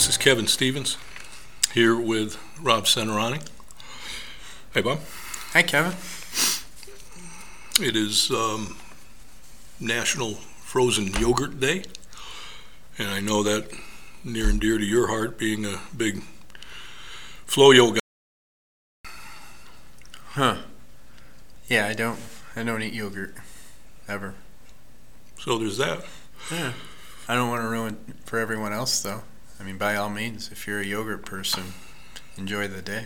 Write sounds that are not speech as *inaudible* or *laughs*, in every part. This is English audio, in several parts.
This is Kevin Stevens here with Rob Centorani. Hey, Bob. Hi, Kevin. It is um, National Frozen Yogurt Day, and I know that near and dear to your heart, being a big flow yoga. Huh. Yeah, I don't. I don't eat yogurt ever. So there's that. Yeah. I don't want to ruin it for everyone else, though. I mean, by all means, if you're a yogurt person, enjoy the day.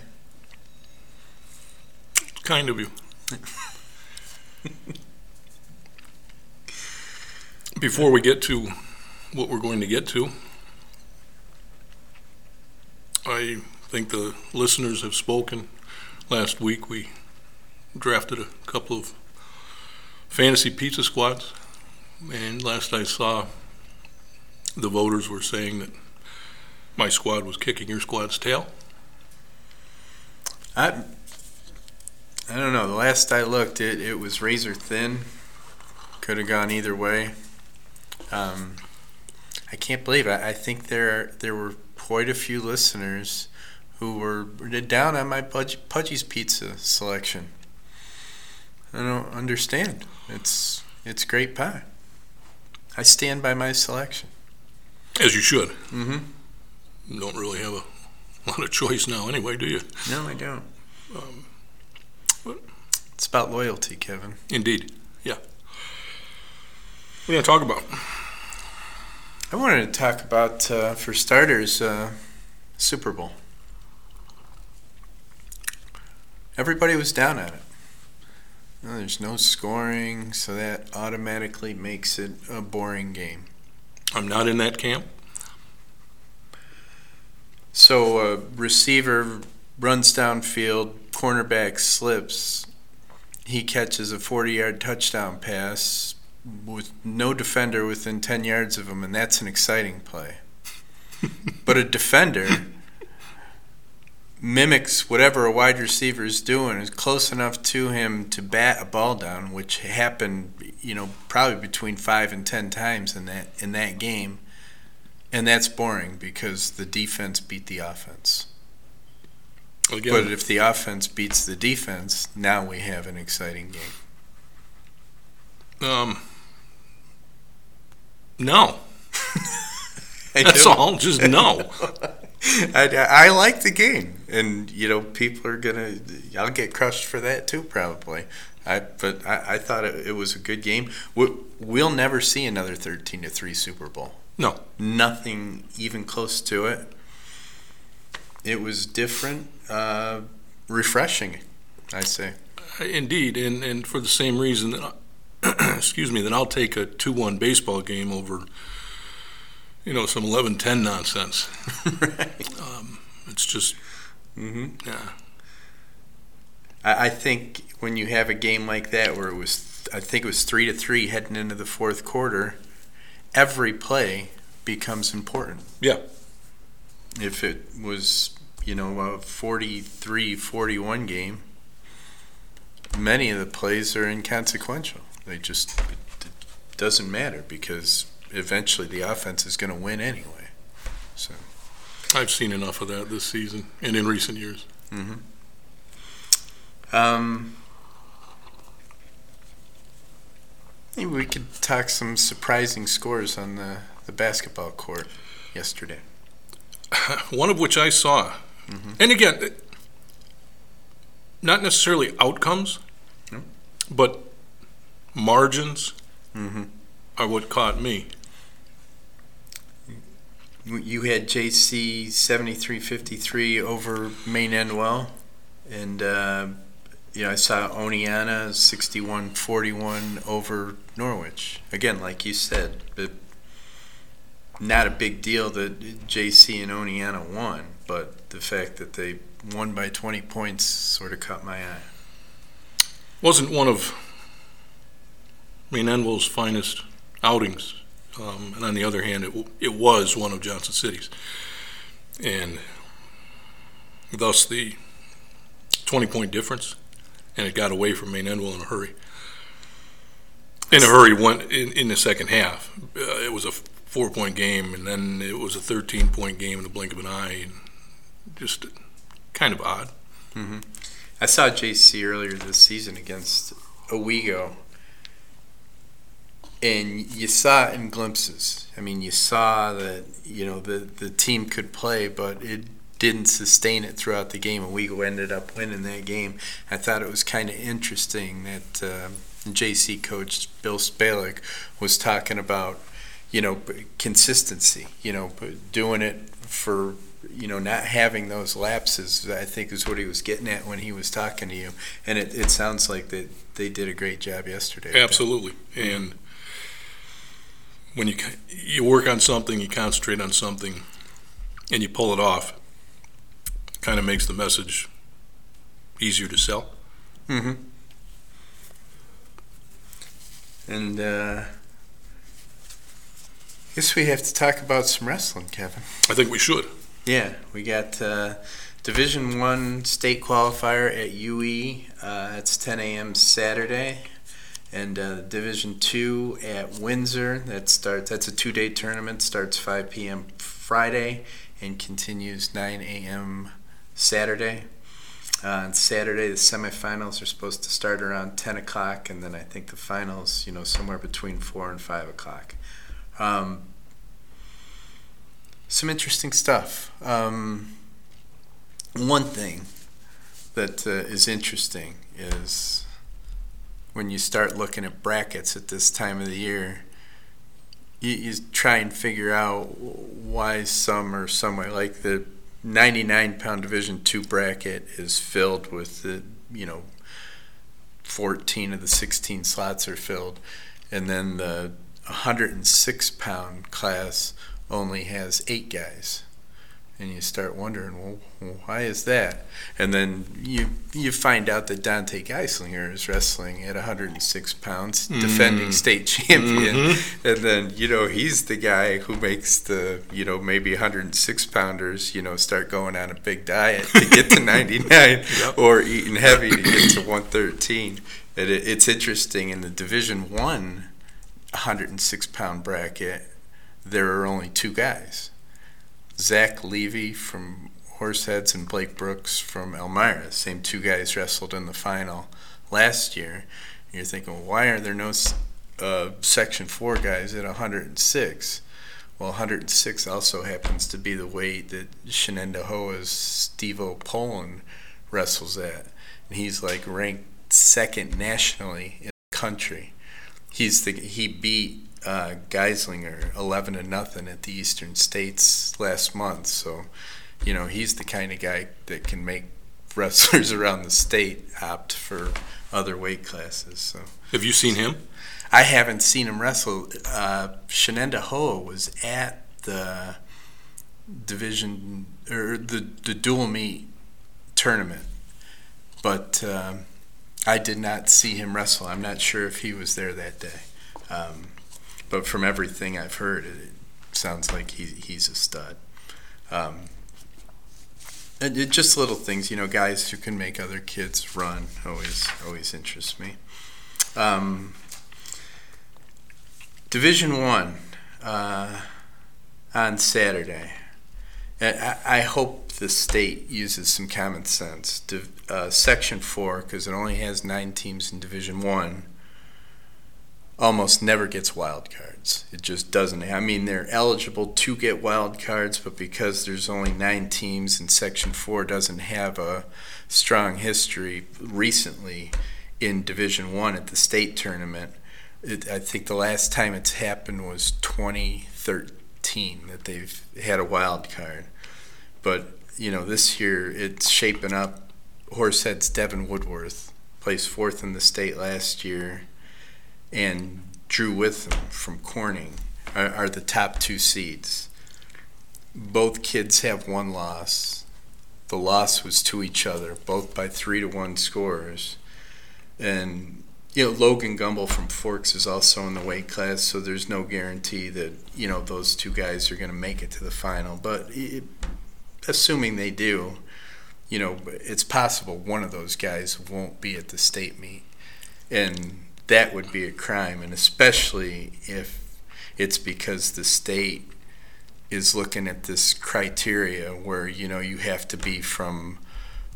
Kind of you. *laughs* Before we get to what we're going to get to, I think the listeners have spoken. Last week we drafted a couple of fantasy pizza squads, and last I saw, the voters were saying that my squad was kicking your squad's tail. I, I don't know. The last I looked, it, it was razor thin. Could have gone either way. Um, I can't believe it. I think there there were quite a few listeners who were down on my Pudgy, Pudgy's Pizza selection. I don't understand. It's it's great pie. I stand by my selection. As you should. Mm-hmm. Don't really have a lot of choice now, anyway, do you? No, I don't. Um, what? It's about loyalty, Kevin. Indeed. Yeah. What are you going to talk about? I wanted to talk about, uh, for starters, uh, Super Bowl. Everybody was down at it. No, there's no scoring, so that automatically makes it a boring game. I'm not in that camp. So a receiver runs downfield, cornerback slips, he catches a 40-yard touchdown pass with no defender within 10 yards of him, and that's an exciting play. *laughs* but a defender mimics whatever a wide receiver is doing. Is close enough to him to bat a ball down, which happened, you know, probably between five and ten times in that in that game, and that's boring because the defense beat the offense. Again, But if the offense beats the defense, now we have an exciting game. um, no. *laughs* That's all. Just no. *laughs* I, I like the game, and you know people are gonna. I'll get crushed for that too, probably. I but I, I thought it, it was a good game. We, we'll never see another thirteen to three Super Bowl. No. Nothing even close to it. It was different, uh, refreshing. I say. Indeed, and, and for the same reason that, I, *clears throat* excuse me, that I'll take a 2-1 baseball game over, you know, some 11-10 nonsense. *laughs* right. Um, it's just, hmm yeah. I, I think when you have a game like that where it was, I think it was three to three heading into the fourth quarter, every play becomes important. Yeah. If it was, you know, a 43 41 game, many of the plays are inconsequential. They just, it, it doesn't matter because eventually the offense is going to win anyway. So, I've seen enough of that this season and in recent years. hmm um, maybe we could talk some surprising scores on the, the basketball court yesterday. *laughs* One of which I saw. Mhm. And again, not necessarily outcomes, but margins Mm-hmm. are what caught me. You had JC 7353 over Maine Endwell, and uh, know I saw Oneonta 6141 over Norwich. Again, like you said, but not a big deal that JC and Oneonta won, but the fact that they won by 20 points sort of caught my eye. Wasn't one of Maine finest outings. Um, and on the other hand, it, it was one of Johnson City's. And thus the 20 point difference, and it got away from Maine Endwell in a hurry. In a hurry, went in, in the second half. Uh, it was a four point game, and then it was a 13 point game in the blink of an eye. And just kind of odd. Mm-hmm. I saw JC earlier this season against Owego, and you saw in glimpses. I mean, you saw that you know the the team could play, but it didn't sustain it throughout the game. Owego ended up winning that game. I thought it was kind of interesting that uh, JC coach Bill Spalick was talking about you know consistency. You know, doing it for you know, not having those lapses, I think is what he was getting at when he was talking to you. And it, it sounds like that they did a great job yesterday. Absolutely. And when you you work on something, you concentrate on something, and you pull it off, kind of makes the message easier to sell. Mm-hmm. And uh, I guess we have to talk about some wrestling, Kevin. I think we should. Yeah, we got uh, Division One state qualifier at UE. Uh, it's 10 a.m. Saturday, and uh, Division Two at Windsor. That starts. That's a two-day tournament. Starts 5 p.m. Friday and continues 9 a.m. Saturday. Uh, on Saturday, the semifinals are supposed to start around 10 o'clock, and then I think the finals, you know, somewhere between 4 and 5 o'clock. Um, some interesting stuff. Um, one thing that uh, is interesting is when you start looking at brackets at this time of the year, you, you try and figure out why some are somewhere like the 99 pound division 2 bracket is filled with the you know 14 of the 16 slots are filled and then the 106 pound class only has eight guys. And you start wondering, well, why is that? And then you you find out that Dante Geislinger is wrestling at 106 pounds, mm. defending state champion. Mm-hmm. And then, you know, he's the guy who makes the, you know, maybe 106 pounders, you know, start going on a big diet to get to *laughs* 99 yep. or eating heavy to get to 113. It, it's interesting in the Division One 106 pound bracket there are only two guys Zach Levy from Horseheads and Blake Brooks from Elmira. Same two guys wrestled in the final last year. And you're thinking, why are there no uh, Section 4 guys at 106? Well, 106 also happens to be the weight that Shenendehowa's Steve Poland wrestles at. And he's like ranked second nationally in the country. He's the he beat uh, Geislinger eleven to nothing at the Eastern States last month. So, you know, he's the kind of guy that can make *laughs* wrestlers around the state opt for other weight classes. So, have you seen him? I haven't seen him wrestle. Uh, Shenendehowa was at the division or the the dual meet tournament, but um, I did not see him wrestle. I'm not sure if he was there that day. Um, but from everything I've heard, it, sounds like he, he's a stud. Um, and it, just little things, you know, guys who can make other kids run always always interests me. Um, Division One uh, on Saturday. I, I, hope the state uses some common sense. uh, Section Four, because it only has nine teams in Division One almost never gets wild cards. It just doesn't. I mean, they're eligible to get wild cards, but because there's only nine teams and Section 4 doesn't have a strong history recently in Division 1 at the state tournament, it, I think the last time it's happened was 2013 that they've had a wild card. But, you know, this year it's shaping up. Horsehead's Devin Woodworth placed fourth in the state last year and Drew Witham from Corning are, are the top two seeds. Both kids have one loss. The loss was to each other, both by three to one scores. And you know, Logan Gumbel from Forks is also in the weight class, so there's no guarantee that you know those two guys are going to make it to the final. But it, assuming they do, you know, it's possible one of those guys won't be at the state meet, and that would be a crime, and especially if it's because the state is looking at this criteria where you know you have to be from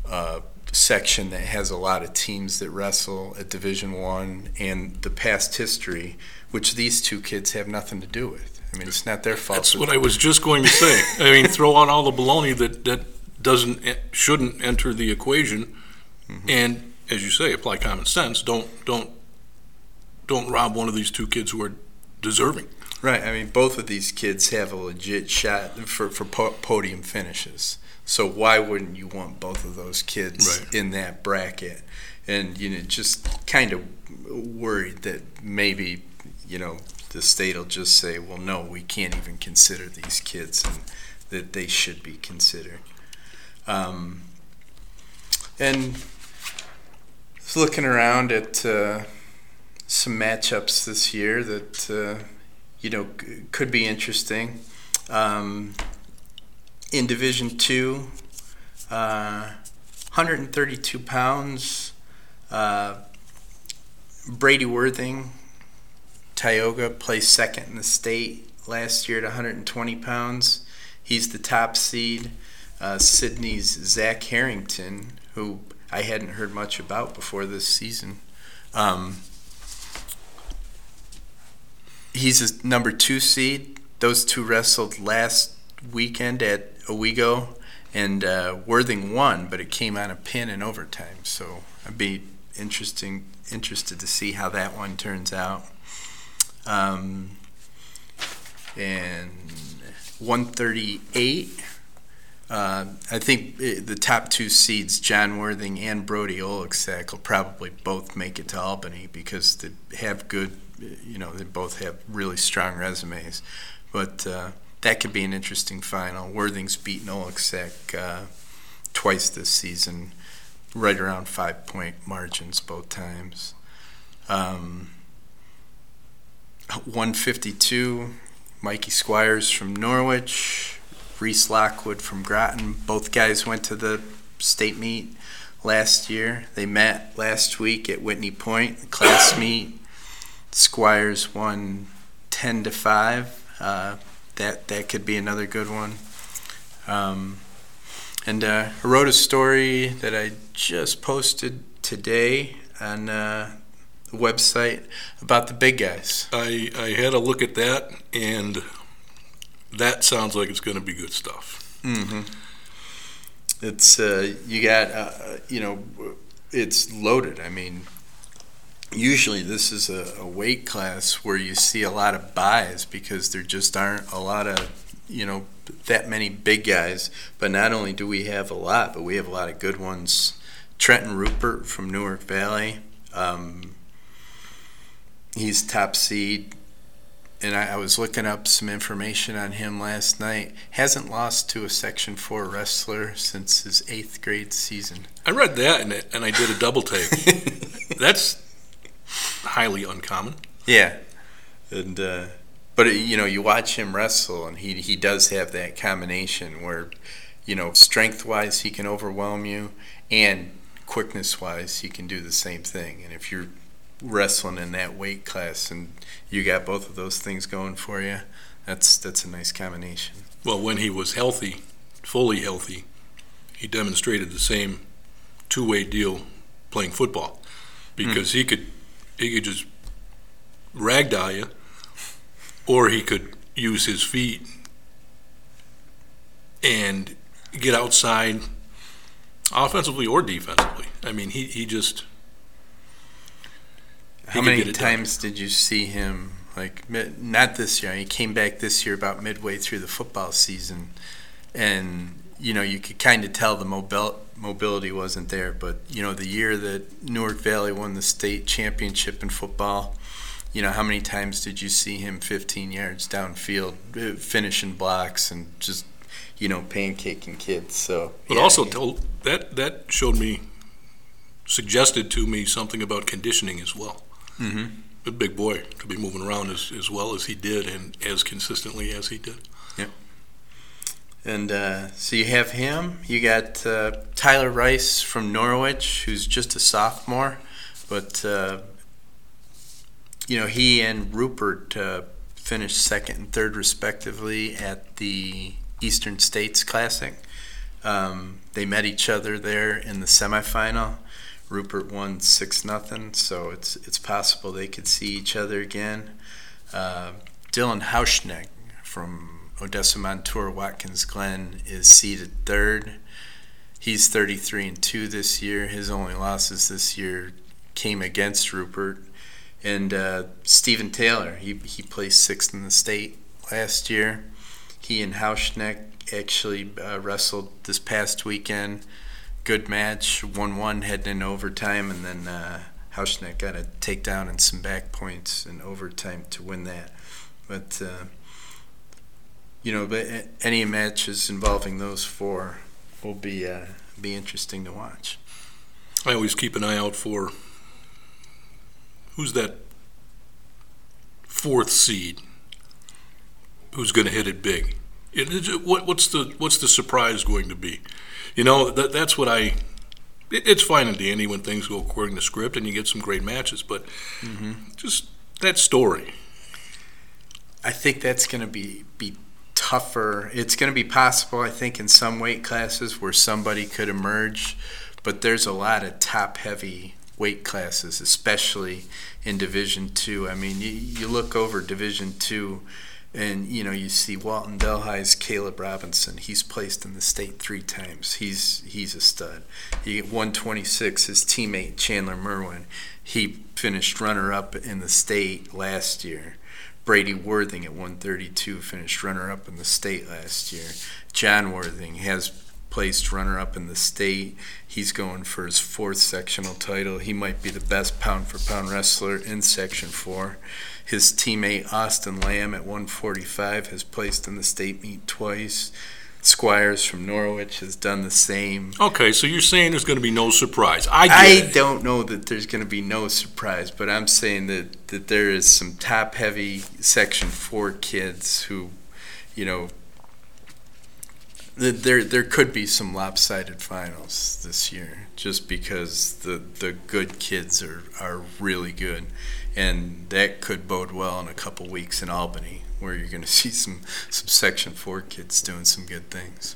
a section that has a lot of teams that wrestle at Division One and the past history, which these two kids have nothing to do with. I mean, it's not their fault. That's what I was just going to say. *laughs* I mean, throw out all the baloney that, that doesn't, eh, shouldn't enter the equation. Mm-hmm. And as you say, apply common sense. Don't, don't, don't rob one of these two kids who are deserving. Right. I mean, both of these kids have a legit shot for, for po- podium finishes. So why wouldn't you want both of those kids Right. in that bracket? And you know, just kind of worried that maybe you know the state will just say, "Well, no, we can't even consider these kids, and that they should be considered." Um, and looking around at uh, some matchups this year that. Uh, you know, c- could be interesting. Um, in Division Two, uh, 132 pounds, uh, Brady Worthing, Tioga placed second in the state last year at 120 pounds. He's the top seed. Uh, Sydney's Zach Harrington, who I hadn't heard much about before this season. Um, he's a number two seed. Those two wrestled last weekend at Owego, and uh, Worthing won, but it came on a pin in overtime. So I'd be interesting interested to see how that one turns out. Um, and 138. Uh, I think uh, the top two seeds, John Worthing and Brody Oleksack, will probably both make it to Albany because they have good, you know, they both have really strong resumes. But uh, that could be an interesting final. Worthing's beaten Oleksack uh, twice this season, right around five point margins both times. Um, 152, Mikey Squires from Norwich, Reese Lockwood from Groton. Both guys went to the state meet last year. They met last week at Whitney Point, class *coughs* meet. Squires won 10 to 5. Uh, that, that could be another good one. Um, and uh, I wrote a story that I just posted today on uh, the website about the big guys. I, I had a look at that, and that sounds like it's going to be good stuff. Mm-hmm. It's uh, you got uh, you know it's loaded. I mean, usually this is a, a weight class where you see a lot of buys because there just aren't a lot of you know that many big guys. But not only do we have a lot, but we have a lot of good ones. Trenton Rupert from Newark Valley. Um, he's top seed and I, I was looking up some information on him last night. Hasn't lost to a Section Four wrestler since his eighth grade season. I read that, and, and I did a double take. *laughs* That's highly uncommon. Yeah, and uh, but uh, you know, you watch him wrestle, and he he does have that combination where, you know, strength wise he can overwhelm you, and quickness wise he can do the same thing. And if you're wrestling in that weight class and you got both of those things going for you, that's that's a nice combination. Well, when he was healthy, fully healthy, he demonstrated the same two-way deal playing football hmm. because he could he could just ragdoll you, or he could use his feet and get outside offensively or defensively. I mean, he, he just How many it done. times did you see him? Like not this year. He came back this year about midway through the football season, and you know you could kind of tell the mobil- mobility wasn't there. But you know the year that Newark Valley won the state championship in football, you know how many times did you see him 15 yards downfield, uh, finishing blocks and just you know pancaking kids? So But yeah, also told that that showed me, suggested to me something about conditioning as well. Mhm. A big boy to be moving around as, as well as he did and as consistently as he did. Yeah. And uh, so you have him. You got uh, Tyler Rice from Norwich, who's just a sophomore, but uh, you know he and Rupert uh, finished second and third respectively at the Eastern States Classic. Um, they met each other there in the semifinal. Rupert won six nothing, so it's it's possible they could see each other again. Uh, Dylan Hauschneck from Odessa Montour Watkins Glen is seeded third. He's 33 and 2 this year. His only losses this year came against Rupert. And uh, Stephen Taylor, he, he placed sixth in the state last year. He and Hauschneck actually uh, wrestled this past weekend. Good match, 1 1 heading in overtime, and then uh, got a takedown and some back points in overtime to win that. But, uh, you know, but any matches involving those four will be uh, be interesting to watch. I always keep an eye out for who's that fourth seed who's going to hit it big. It, what, what's the what's the surprise going to be? You know that that's what I. It, it's fine and dandy when things go according to script and you get some great matches, but mm-hmm. just that story. I think that's going to be be tougher. It's going to be possible, I think, in some weight classes where somebody could emerge, but there's a lot of top heavy weight classes, especially in Division Two. I mean, you, you look over Division Two, and you know you see Walton Delhi's Caleb Robinson. He's placed in the state three times. He's he's a stud. He 126. His teammate Chandler Merwin, he finished runner up in the state last year. Brady Worthing at 132 finished runner up in the state last year. John Worthing has placed runner up in the state. He's going for his fourth sectional title. He might be the best pound for pound wrestler in Section 4. His teammate Austin Lamb at 145 has placed in the state meet twice. Squires from Norwich has done the same. Okay, so you're saying there's going to be no surprise. I I don't know that there's going to be no surprise, but I'm saying that, that there is some top heavy Section 4 kids who, you know, there there could be some lopsided finals this year just because the the good kids are are really good and that could bode well in a couple weeks in Albany where you're going *laughs* to see some some Section Four kids doing some good things.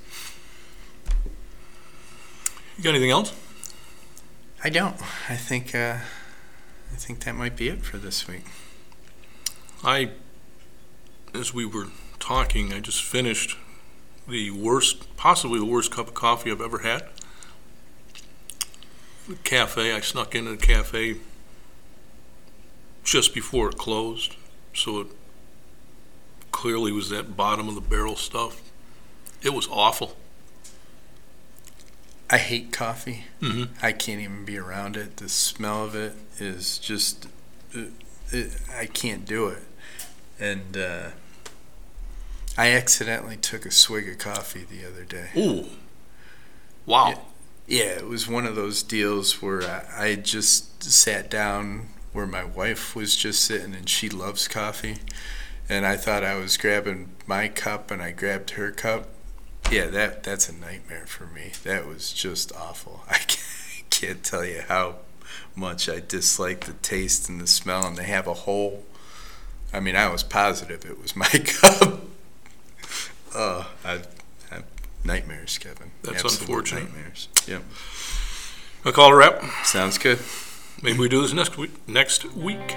You got anything else? I don't. I think uh, I think that might be it for this week. I, as we were talking, I just finished the worst, possibly the worst cup of coffee I've ever had. The cafe. I snuck into the cafe just before it closed, so it clearly was that bottom of the barrel stuff. It was awful. I hate coffee. Mm-hmm. I can't even be around it. The smell of it is just, it, it, I can't do it. And uh, I accidentally took a swig of coffee the other day. Ooh. Wow. Yeah, yeah it was one of those deals where I, just sat down where my wife was just sitting and she loves coffee and I thought I was grabbing my cup and I grabbed her cup. Yeah, that that's a nightmare for me. That was just awful. *laughs* I can't tell you how much I dislike the taste and the smell and they have a whole I mean, I was positive it was my *laughs* cup. Uh, I have nightmares, Kevin. That's Absolute unfortunate. Nightmares. Yep. I'll call a wrap. Sounds good. Maybe we do this next week. Next week.